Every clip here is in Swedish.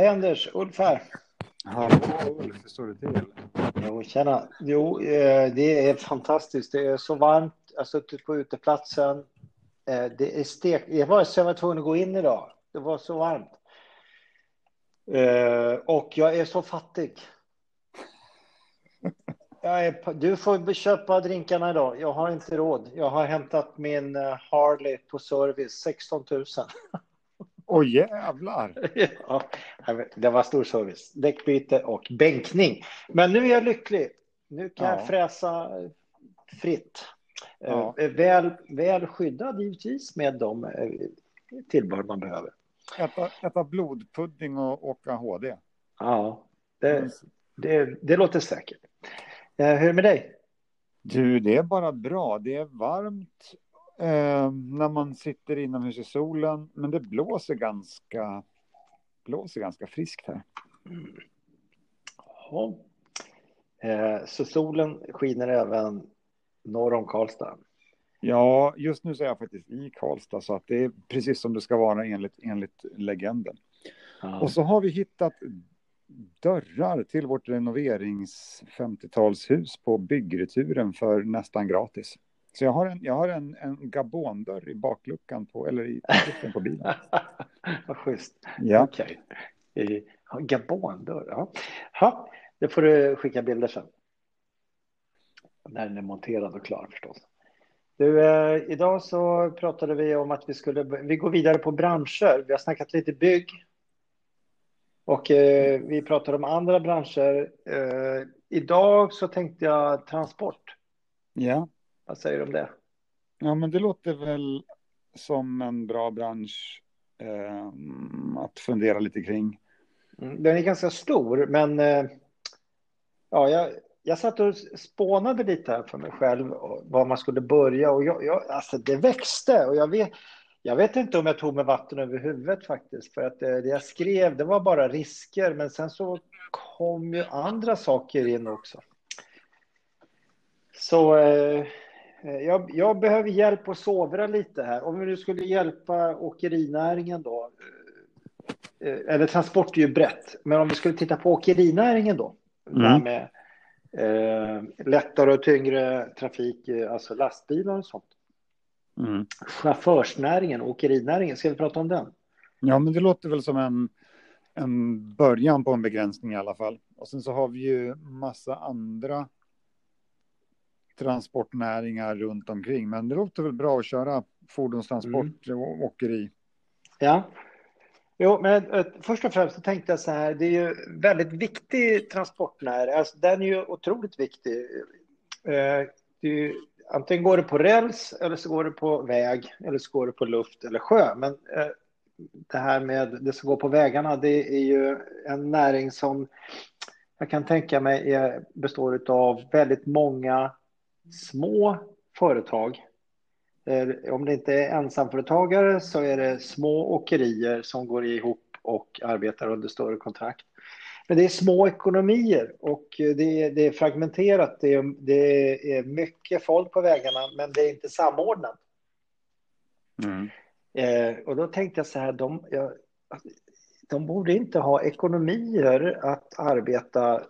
Hej Anders, Ulf här. Hallå Ulf, hur står det till? Jo, tjena. Jo, eh, det är fantastiskt. Det är så varmt. Jag har suttit på uteplatsen. Eh, Det är stek. Jag var, så jag var tvungen att gå in idag. Det var så varmt. Eh, Och jag är så fattig. Jag är, du får köpa drinkarna idag. Jag har inte råd. Jag har hämtat min Harley på service, 16 000. Åh jävlar! Ja, det var stor service. Däckbyte och bänkning. Men nu är jag lycklig. Nu kan Ja. jag fräsa fritt. Ja. Eh, Väl, väl skyddad givetvis med de eh, tillbehör man behöver. Äta, äta blodpudding och åka HD. Ja, det, det, det låter säkert. Eh, Hur är det med dig? Du, det är bara bra. Det är varmt eh, när man sitter inomhus i solen, men det blåser ganska, blåser ganska friskt här. Ja. Eh, Så solen skiner även norr om Karlstad. Ja, just nu så är jag faktiskt i Karlstad, så att det är precis som det ska vara enligt, enligt legenden. Ja. Och så har vi hittat dörrar till vårt renoverings 50-talshus på byggreturen för nästan gratis. Så jag har en, jag har en, en gabondörr i bakluckan på, eller i bakluckan på bilen. Vad schysst. Ja, Okej. Okay. Gabondörr, ja. ja. Det får du skicka bilder sen. När den är monterad och klar förstås. Du, eh, idag så pratade vi om att vi skulle, vi går vidare på branscher. Vi har snackat lite bygg. Och eh, vi pratade om andra branscher. Eh, idag så tänkte jag transport. ja. Vad säger du om det? ja, men det låter väl som en bra bransch eh, att fundera lite kring. Mm, Den är ganska stor, men eh, ja, jag, jag satt och spånade lite här för mig själv var man skulle börja och jag, jag, alltså det växte och jag vet, jag vet inte om jag tog mig vatten över huvudet faktiskt för att eh, det jag skrev det var bara risker men sen så kom ju andra saker in också. Så eh, jag, jag behöver hjälp att sovra lite här. Om vi nu skulle hjälpa åkerinäringen då, eh, eller transport är ju brett, men om vi skulle titta på åkerinäringen då, Mm. det här med eh, lättare och tyngre trafik, eh, alltså lastbilar och sånt. Mm. Chaufförsnäringen, åkerinäringen, ska vi prata om den? Ja, men det låter väl som en, en början på en begränsning i alla fall. Och sen så har vi ju massa andra transportnäringar runt omkring. Men det låter väl bra att köra fordonstransport och åkeri. Ja. Jo, men eh, först och främst så tänkte jag så här, det är ju väldigt viktig transportnäring, alltså den är ju otroligt viktig. Eh, ju, antingen går det på räls eller så går det på väg eller så går det på luft eller sjö. Men eh, det här med det som går på vägarna, det är ju en näring som jag kan tänka mig är, består av väldigt många små företag Eh, Om det inte är ensamföretagare så är det små åkerier som går ihop och arbetar under större kontrakt. Men det är små ekonomier och det är, det är fragmenterat. Det är, det är mycket folk på vägarna, men det är inte samordnat. Mm. Eh, och då tänkte jag så här, de, ja, de borde inte ha ekonomier att arbeta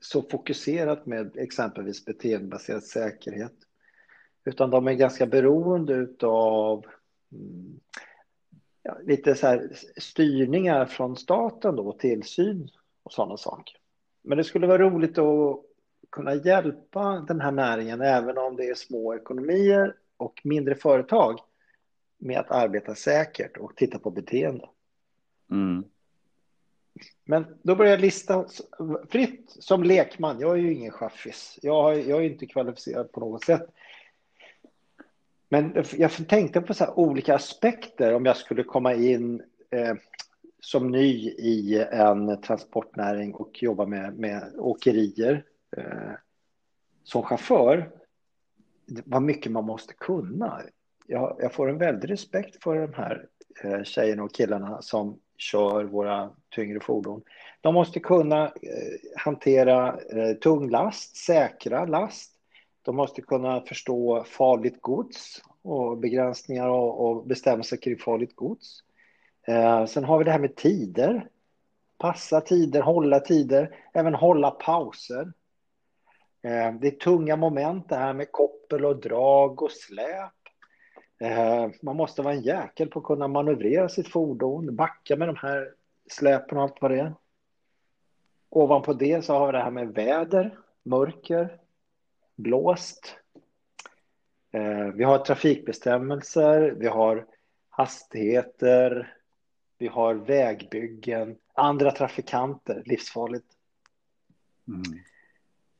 så fokuserat med exempelvis beteendebaserad säkerhet. Utan de är ganska beroende av mm, ja, lite så här styrningar från staten då, tillsyn och sådana saker. Men det skulle vara roligt att kunna hjälpa den här näringen, även om det är små ekonomier och mindre företag, med att arbeta säkert och titta på beteende. Mm. Men då börjar jag lista fritt som lekman. Jag är ju ingen chaffis. Jag, jag är inte kvalificerad på något sätt. Men jag tänkte på så här olika aspekter om jag skulle komma in eh, som ny i en transportnäring och jobba med, med åkerier eh, som chaufför. Vad mycket man måste kunna. Jag, jag får en väldig respekt för de här Eh, tjejerna och killarna som kör våra tyngre fordon. De måste kunna eh, hantera eh, tung last, säkra last. De måste kunna förstå farligt gods och begränsningar och, bestämmelser kring farligt gods. Sen har vi det här med tider. Passa tider, hålla tider, även hålla pauser. Det är tunga moment det här med koppel och drag och släp. Eh, man måste vara en jäkel på att kunna manövrera sitt fordon, backa med de här släpen och allt vad det är. Ovanpå det så har vi det här med väder, mörker, blåst. Eh, vi har trafikbestämmelser, vi har hastigheter, vi har vägbyggen, andra trafikanter, livsfarligt. Mm.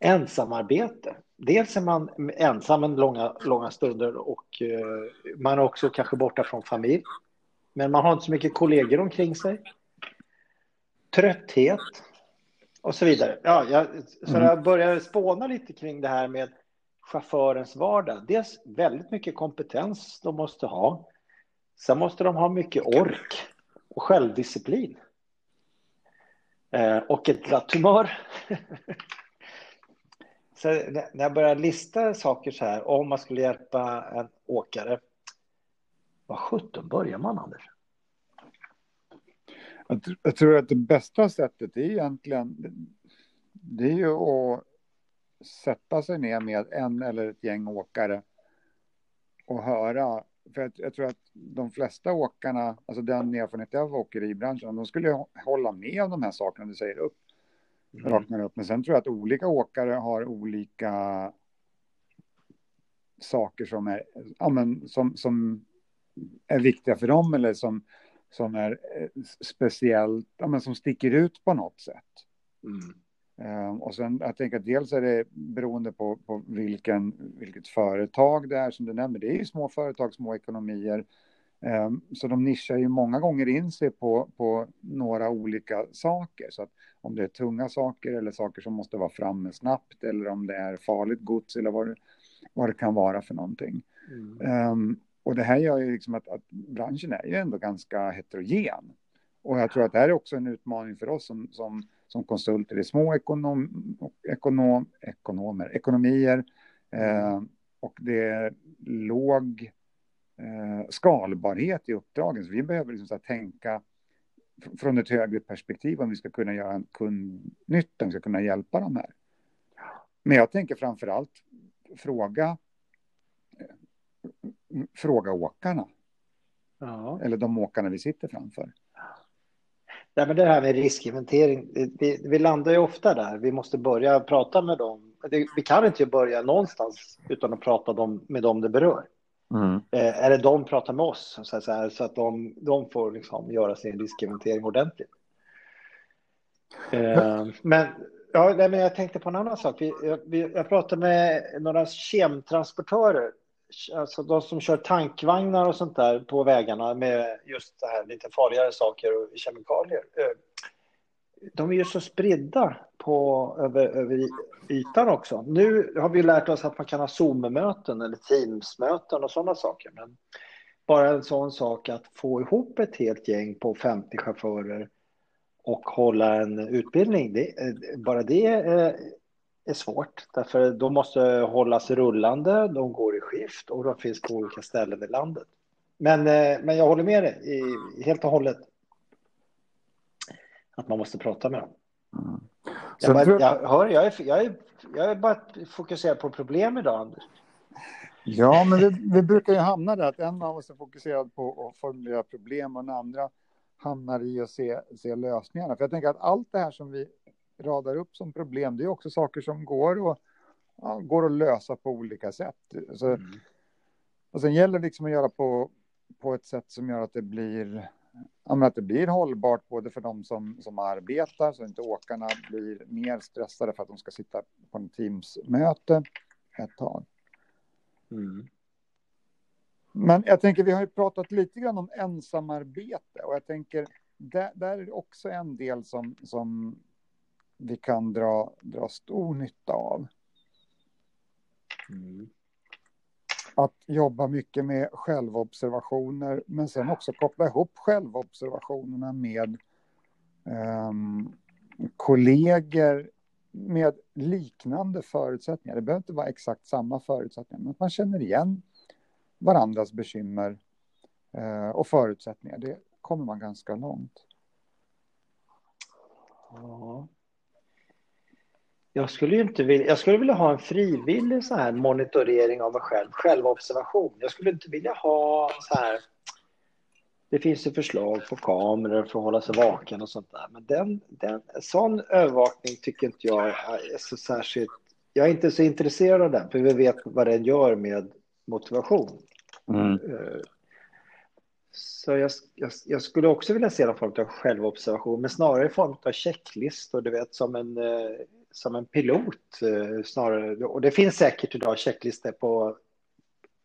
Ensamarbete. Dels är man ensam en långa, långa stunder och eh, man är också kanske borta från familj. Men man har inte så mycket kollegor omkring sig. Trötthet och så vidare. Ja, jag, så mm. jag börjar spåna lite kring det här med chaufförens vardag. Dels väldigt mycket kompetens de måste ha. Sen måste de ha mycket ork och självdisciplin. Eh, och ett glatt humör. så när jag börjar lista saker så här, om man skulle hjälpa en åkare, vad sjutton börjar man, Anders? Jag tror att det bästa sättet är egentligen, det är ju att sätta sig ner med en eller ett gäng åkare och höra. För jag, jag tror att de flesta åkarna, alltså den erfarenhet jag har av åkeribranschen, de skulle hålla med om de här sakerna du säger upp. Mm. upp. Men sen tror jag att olika åkare har olika saker som är, ja, men, som, som är viktiga för dem eller som, som är eh, speciellt, ja, men som sticker ut på något sätt. Mm. Um, och sen jag tänker att dels är det beroende på, på vilken, vilket företag det är som du nämner. Det är ju små företag, små ekonomier. Um, så de nischar ju många gånger in sig på, på några olika saker. Så att om det är tunga saker eller saker som måste vara framme snabbt eller om det är farligt gods eller vad det, vad det kan vara för någonting. Mm. Um, och det här gör ju liksom att, att branschen är ju ändå ganska heterogen. Och jag tror att det här är också en utmaning för oss som, som, som konsulter i små ekonom, ekonom, ekonomer, ekonomier. Eh, och det är låg skalbarhet i uppdragen. Så vi behöver liksom så tänka från ett högre perspektiv om vi ska kunna göra en kundnytta, om vi ska kunna hjälpa de här. Men jag tänker framför allt fråga fråga åkarna. Ja. Eller de åkarna vi sitter framför. Ja, men det här med riskinventering, vi, vi landar ju ofta där. Vi måste börja prata med dem. Vi kan inte börja någonstans utan att prata med dem det berör. Mm. Eh, eller de pratar med oss så, här, så att de, de får liksom göra sin riskinventering ordentligt. Eh, men, ja, men jag tänkte på en annan sak. Vi, jag, jag pratade med några kemtransportörer alltså de som kör tankvagnar och sånt där på vägarna med just det här lite farligare saker och kemikalier. Eh, de är ju så spridda på, över, över ytan också. Nu har vi lärt oss att man kan ha Zoom-möten eller Teams-möten och sådana saker. Men bara en sån sak att få ihop ett helt gäng på 50 chaufförer och hålla en utbildning, det, bara det eh, är svårt. Därför de måste hållas rullande, de går i skift och de finns på olika ställen i landet. Men, eh, men jag håller med dig i, helt och hållet. Att man måste prata med dem. Mm. Jag, bara, jag, hör, jag, är, jag, är, jag är bara fokuserad på problem idag, Anders. Ja, men vi, vi brukar ju hamna där att en av oss är fokuserad på att formulera problem och den andra hamnar i att se, se lösningarna. För jag tänker att allt det här som vi radar upp som problem, det är också saker som går, och, ja, går att lösa på olika sätt. Så, mm. Och sen gäller det liksom att göra på, på ett sätt som gör att det blir att det blir hållbart både för de som, som arbetar så att inte åkarna blir mer stressade för att de ska sitta på en Teams-möte ett tag. Mm. Men jag tänker, vi har ju pratat lite grann om ensamarbete och jag tänker, där, där är det också en del som, som vi kan dra, dra stor nytta av. Mm. Att jobba mycket med självobservationer, men sen också koppla ihop självobservationerna med um, kollegor med liknande förutsättningar. Det behöver inte vara exakt samma förutsättningar, men att man känner igen varandras bekymmer uh, och förutsättningar. Det kommer man ganska långt. Jag skulle ju inte vilja, jag skulle vilja ha en frivillig så här monitorering av mig själv, självobservation. Jag skulle inte vilja ha så här, det finns ju förslag på kameror för att hålla sig vaken och sånt där. Men den, den, sån övervakning tycker inte jag är så särskilt, jag är inte så intresserad av den, för vi vet vad den gör med motivation. Mm. Så jag, jag, jag, skulle också vilja se någon form av självobservation, men snarare i form av checklistor, du vet som en, eh, som en pilot eh, snarare. Och det finns säkert idag checklistor på,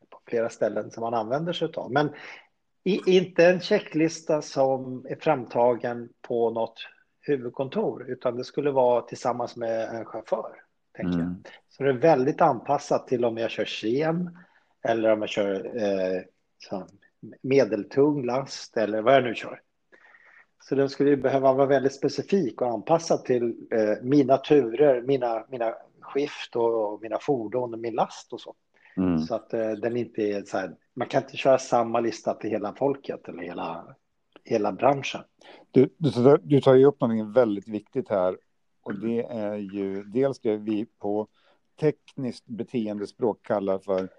på flera ställen som man använder sig av. Men i, inte en checklista som är framtagen på något huvudkontor, utan det skulle vara tillsammans med en chaufför. Tänker mm. jag. Så det är väldigt anpassat till om jag kör sen eller om jag kör eh, medeltung last eller vad jag nu kör. Så den skulle behöva vara väldigt specifik och anpassad till eh, mina turer, mina, mina skift och, och, mina fordon och min last och så. Mm. Så att eh, den inte är så här, man kan inte köra samma lista till hela folket eller hela, hela branschen. Du, du, du tar ju upp något väldigt viktigt här och det är ju dels det vi på tekniskt beteendespråk kallar för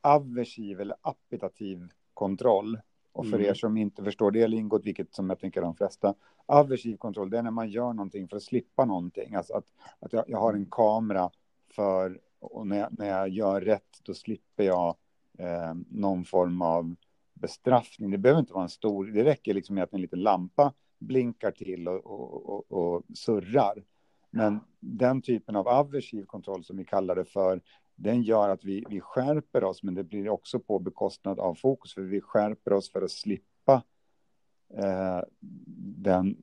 aversiv eller appetativ kontroll. Och för mm. er som inte förstår det lingot, vilket som jag tänker de flesta, aversiv kontroll, det är när man gör någonting för att slippa någonting. Alltså att, att jag, jag har en kamera för, och när jag, när jag gör rätt, då slipper jag eh, någon form av bestraffning. Det behöver inte vara en stor, det räcker liksom med att en liten lampa blinkar till och, och, och, och surrar. Men den typen av aversiv kontroll som vi kallar det för, den gör att vi, vi skärper oss, men det blir också på bekostnad av fokus, för vi skärper oss för att slippa eh, den,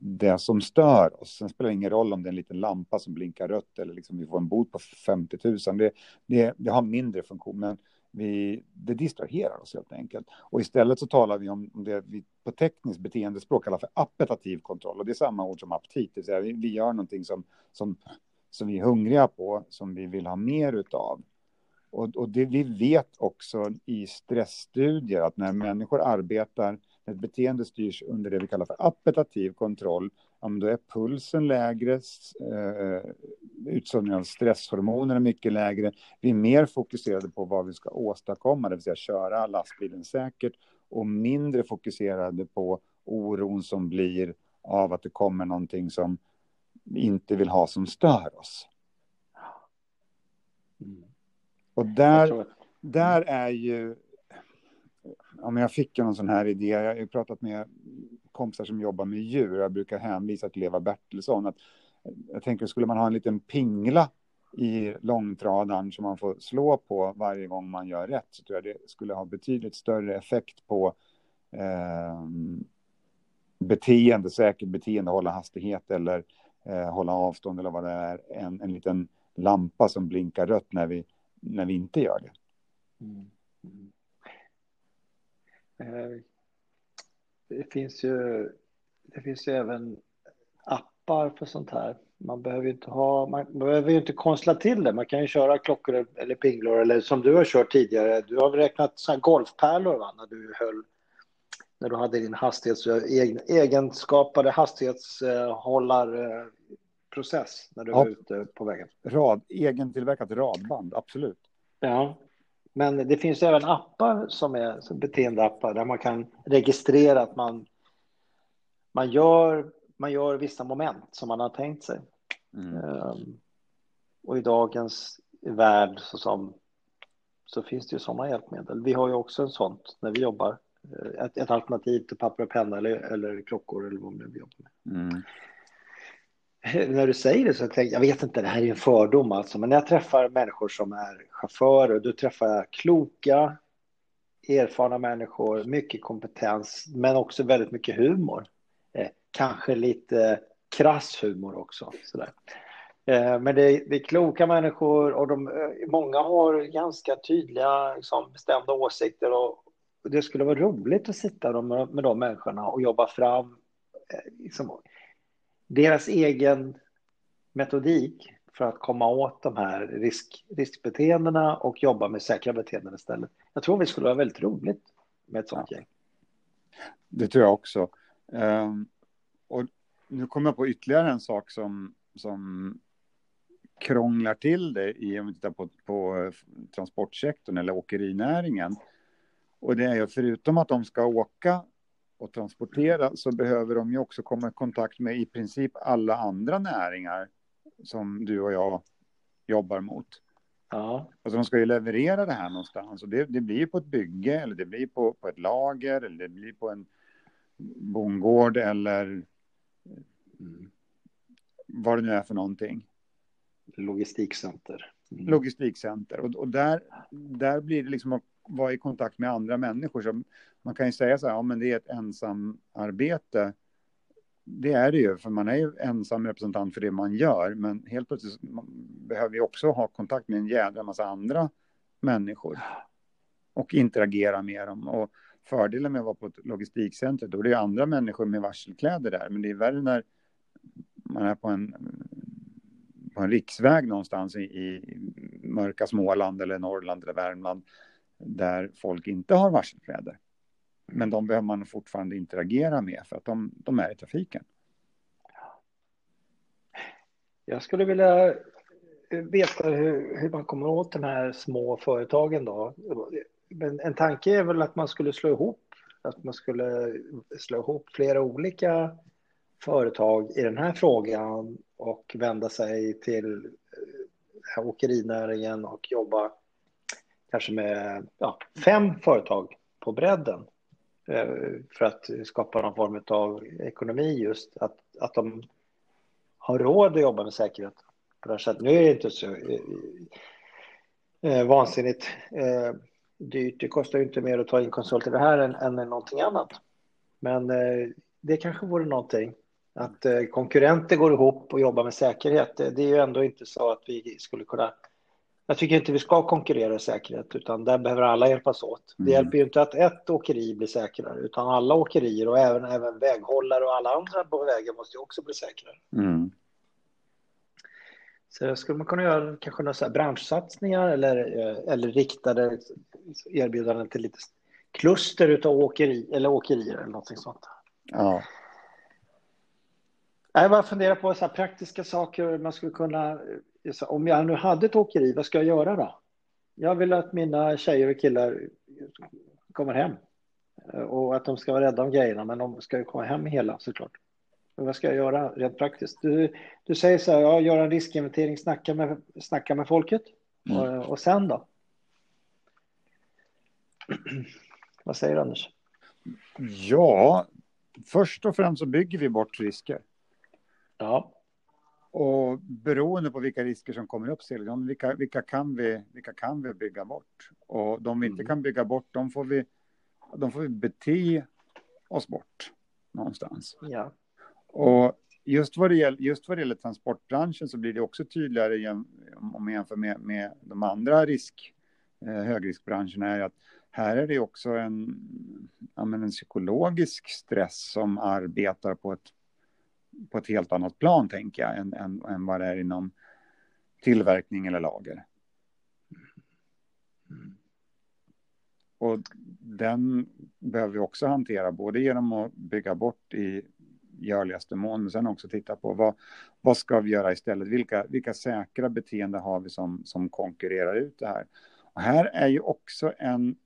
det som stör oss. Sen spelar det ingen roll om det är en liten lampa som blinkar rött eller liksom vi får en bot på 50 000. Det, det, det har mindre funktion, men vi, det distraherar oss helt enkelt. Och istället så talar vi om det vi på tekniskt beteendespråk kallar för appetativ kontroll. Och det är samma ord som aptit, det vill säga vi, vi gör någonting som, som som vi är hungriga på, som vi vill ha mer utav. Och, och det vi vet också i stressstudier att när människor arbetar, när ett beteende styrs under det vi kallar för appetativ kontroll, då är pulsen lägre, eh, utsöndringen av stresshormoner är mycket lägre. Vi är mer fokuserade på vad vi ska åstadkomma, det vill säga köra lastbilen säkert och mindre fokuserade på oron som blir av att det kommer någonting som inte vill ha som stör oss. Mm. Och där, där är ju... Ja, men jag fick ju någon sån här idé. Jag har ju pratat med kompisar som jobbar med djur. Jag brukar hänvisa till Eva Bertilsson. Att jag tänker, skulle man ha en liten pingla i långtradaren som man får slå på varje gång man gör rätt så tror jag det skulle ha betydligt större effekt på eh, beteende, säkert beteende, hålla hastighet eller eh, hålla avstånd eller vad det är, en, en liten lampa som blinkar rött när vi, när vi inte gör det. Mm. Mm. Eh, det finns ju, det finns ju även appar för sånt här. Man behöver ju inte ha, man behöver ju inte konstla till det. Man kan ju köra klockor eller pinglor eller som du har kört tidigare. Du har väl räknat så golfpärlor va? när du höll när du hade din hastighets, egen, egenskapade hastighetshållarprocess när du ja. var ute på vägen. Rad, egentillverkat radband, absolut. Ja, men det finns även appar som är som beteendeappar där man kan registrera att man, man, gör, man gör vissa moment som man har tänkt sig. Mm. Um, och i dagens värld så, som, så finns det ju sådana hjälpmedel. Vi har ju också en sånt när vi jobbar ett, ett alternativ till papper och penna eller, eller klockor eller vad man nu jobbar med. Mm. När du säger det så tänker jag, jag vet inte, det här är en fördom alltså, men när jag träffar människor som är chaufförer, då träffar jag kloka, erfarna människor, mycket kompetens, men också väldigt mycket humor. Eh, kanske lite krass humor också. Sådär. Eh, men det är, det är, kloka människor och de, eh, många har ganska tydliga liksom, bestämda åsikter och, det skulle vara roligt att sitta med, de människorna och jobba fram eh, liksom, deras egen metodik för att komma åt de här risk, riskbeteendena och jobba med säkra beteenden istället. Jag tror det skulle vara väldigt roligt med ett sånt ja. gäng. Det tror jag också. Um, och nu kommer jag på ytterligare en sak som, som krånglar till det i, om vi tittar på, på transportsektorn eller åkerinäringen. Och det är ju förutom att de ska åka och transportera så behöver de ju också komma i kontakt med i princip alla andra näringar som du och jag jobbar mot. Ja. Alltså de ska ju leverera det här någonstans och det, det blir på ett bygge eller det blir på, på ett lager eller det blir på en bondgård eller mm. vad det nu är för någonting. Logistikcenter. Mm. Logistikcenter och, och där, där blir det liksom att vara i kontakt med andra människor. Så man kan ju säga så här, ja men det är ett ensamarbete det är det ju, för man är ju ensam representant för det man gör, men helt plötsligt behöver vi också ha kontakt med en jädra massa andra människor och interagera med dem. Och fördelen med att vara på ett logistikcenter, då är det andra människor med varselkläder där, men det är värre när man är på en, på en riksväg någonstans i, i mörka Småland eller Norrland eller Värmland, där folk inte har varselkläder. Men de behöver man fortfarande interagera med för att de, de är i trafiken. Jag skulle vilja veta hur, hur, man kommer åt de här små företagen då. Men en tanke är väl att man skulle slå ihop, att man skulle slå ihop flera olika företag i den här frågan och vända sig till eh, åkerinäringen och jobba kanske med ja, fem företag på bredden eh, för att skapa någon form av ekonomi just. Att, att de har råd att jobba med säkerhet på det här sättet. Nu är det inte så eh, eh vansinnigt eh, dyrt. Det kostar ju inte mer att ta in konsulter det här än, än någonting annat. Men eh, det kanske vore någonting. Att eh, konkurrenter går ihop och jobbar med säkerhet. Det, det är ju ändå inte så att vi skulle kunna jag tycker inte vi ska konkurrera i säkerhet, utan där behöver alla hjälpas åt. Mm. Det hjälper ju inte att ett åkeri blir säkrare, utan alla åkerier och även, även väghållare och alla andra på vägen måste ju också bli säkrare. Mm. Så skulle man kunna göra kanske några så branschsatsningar eller, eh, eller riktade erbjudanden till lite kluster av åkeri, eller åkerier eller någonting sånt. Ja. Jag bara funderar på så praktiska saker man skulle kunna om jag nu hade ett åkeri, vad ska jag göra då? Jag vill att mina tjejer och killar kommer hem och att de ska vara rädda om grejerna, men de ska ju komma hem hela såklart. Men vad ska jag göra rent praktiskt? Du, du säger så här, ja, göra en riskinventering, snacka med, snacka med folket mm. och, och sen då? vad säger du Anders? Ja, först och främst så bygger vi bort risker. Ja. Och beroende på vilka risker som kommer upp, vilka, vilka, kan vi, vilka kan vi bygga bort? Och de vi inte mm. kan bygga bort, de får vi, de får vi bete oss bort någonstans. Ja. Och just vad, det gäller, just vad det gäller transportbranschen så blir det också tydligare om man jämför med, med de andra risk, eh, högriskbranscherna, är att här är det också en, ja, en psykologisk stress som arbetar på ett på ett helt annat plan, tänker jag, än, än, än vad det är inom tillverkning eller lager. Och den behöver vi också hantera, både genom att bygga bort i görligaste mån, men sen också titta på vad, vad ska vi göra istället? Vilka, vilka säkra beteenden har vi som, som konkurrerar ut det här? Och här är ju också en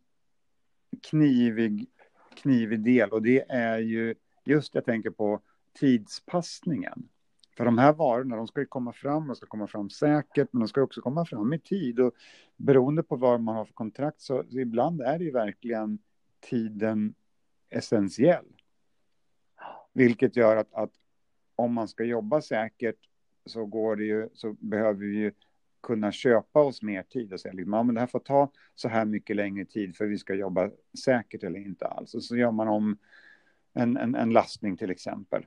knivig, knivig del och det är ju just jag tänker på tidspassningen. För de här varorna, de ska ju komma fram, de ska komma fram säkert, men de ska också komma fram i tid. Och beroende på vad man har för kontrakt så, så ibland är det ju verkligen tiden essentiell. Vilket gör att, att om man ska jobba säkert så går det ju, så behöver vi ju kunna köpa oss mer tid och säga liksom, ja, men det här får ta så här mycket längre tid för vi ska jobba säkert eller inte alls. Och så gör man om en, en, en lastning till exempel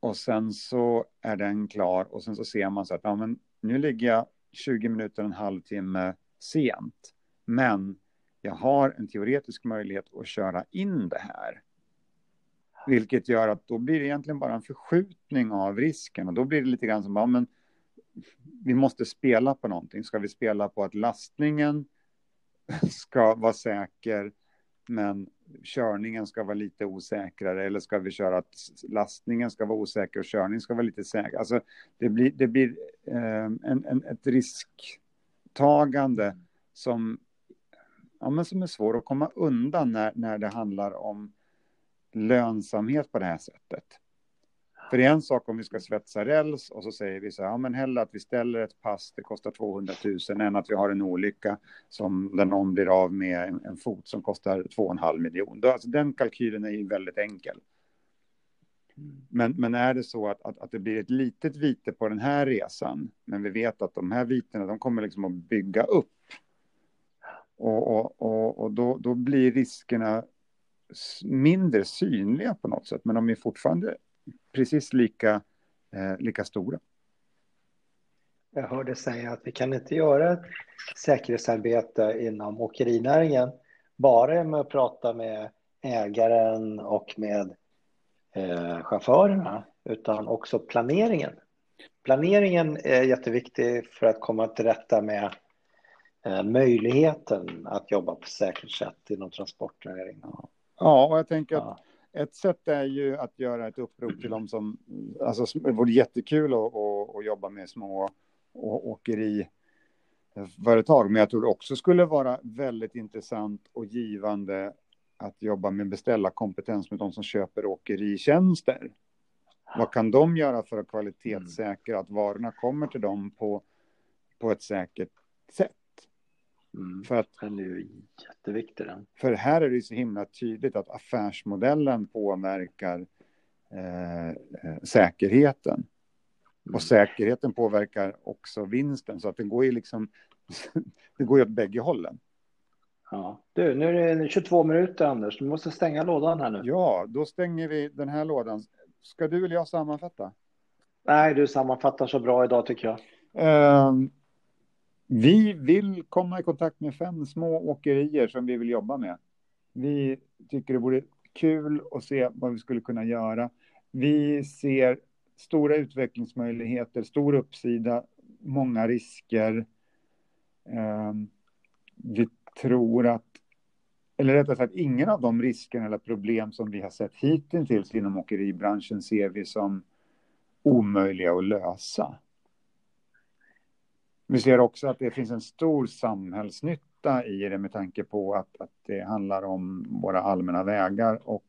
och sen så är den klar och sen så ser man så att ja, men nu ligger jag 20 minuter, en halvtimme sent. Men jag har en teoretisk möjlighet att köra in det här. Vilket gör att då blir det egentligen bara en förskjutning av risken och då blir det lite grann som, ja men vi måste spela på någonting. Ska vi spela på att lastningen ska vara säker, men körningen ska vara lite osäkrare eller ska vi köra att lastningen ska vara osäker och körningen ska vara lite säker. Alltså det blir, det blir eh, en, en, ett risktagande som, ja, men som är svår att komma undan när, när det handlar om lönsamhet på det här sättet. För det är en sak om vi ska svetsa räls och så säger vi så här, ja men hellre att vi ställer ett pass, det kostar 200 000, än att vi har en olycka som där någon blir av med en, en fot som kostar 2,5 miljoner. Alltså, den kalkylen är ju väldigt enkel. Men, men är det så att, att, att, det blir ett litet vite på den här resan, men vi vet att de här vitena, de kommer liksom att bygga upp. Och, och, och, och då, då blir riskerna mindre synliga på något sätt, men de är fortfarande precis lika, eh, lika stora. Jag hörde säga att vi kan inte göra ett säkerhetsarbete inom åkerinäringen bara med att prata med ägaren och med eh, chaufförerna, utan också planeringen. Planeringen är jätteviktig för att komma till rätta med eh, möjligheten att jobba på säkert sätt inom transportnäringen. Ja, och jag tänker att ett sätt är ju att göra ett upprop till dem som, alltså det vore jättekul att, att, att jobba med små åkeriföretag, men jag tror det också skulle vara väldigt intressant och givande att jobba med beställarkompetens med de som köper åkeritjänster. Vad kan de göra för att kvalitetssäkra att varorna kommer till dem på, på ett säkert sätt? Mm. För att, den är ju jätteviktig den. För här är det så himla tydligt att affärsmodellen påverkar eh, eh, säkerheten. Mm. Och säkerheten påverkar också vinsten, så att det går ju liksom, det går ju åt bägge hållen. Ja, du, nu är det 22 minuter Anders, du måste stänga lådan här nu. Ja, då stänger vi den här lådan. Ska du eller jag sammanfatta? Nej, du sammanfattar så bra idag tycker jag. Um, vi vill komma i kontakt med fem små åkerier som vi vill jobba med. Vi tycker det vore kul att se vad vi skulle kunna göra. Vi ser stora utvecklingsmöjligheter, stor uppsida, många risker. Ehm, vi tror att, eller rättare sagt, ingen av de risker eller problem som vi har sett hittills inom åkeribranschen ser vi som omöjliga att lösa. Vi ser också att det finns en stor samhällsnytta i det med tanke på att, att det handlar om våra allmänna vägar och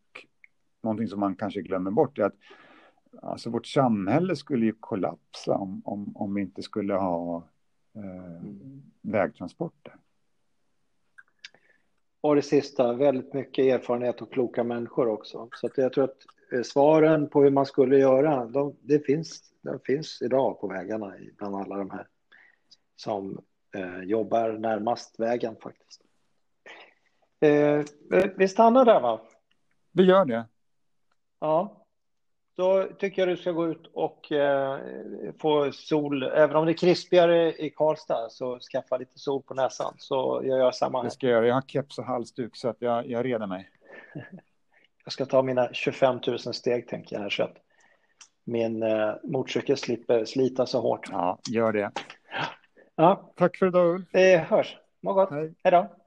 någonting som man kanske glömmer bort är att alltså vårt samhälle skulle ju kollapsa om, om, om vi inte skulle ha eh, vägtransporter. Och det sista, väldigt mycket erfarenhet och kloka människor också. Så att jag tror att eh, svaren på hur man skulle göra, de, det, finns, de finns idag på vägarna bland alla de här som eh, jobbar närmast vägen faktiskt. Eh, vi stannar där va? Vi gör det. Ja. Då tycker jag du ska gå ut och eh, få sol. Även om det är krispigare i Karlstad så skaffa lite sol på näsan så jag gör samma här. Det ska jag göra. Jag har keps och halsduk så att jag, jag reder mig. jag ska ta mina 25 000 steg tänker jag här så att min eh, motorcykel slipper slita så hårt. Ja, gör det. Ja. Tack för idag Ulf. Det hörs. Må gott. Hej. Hej då.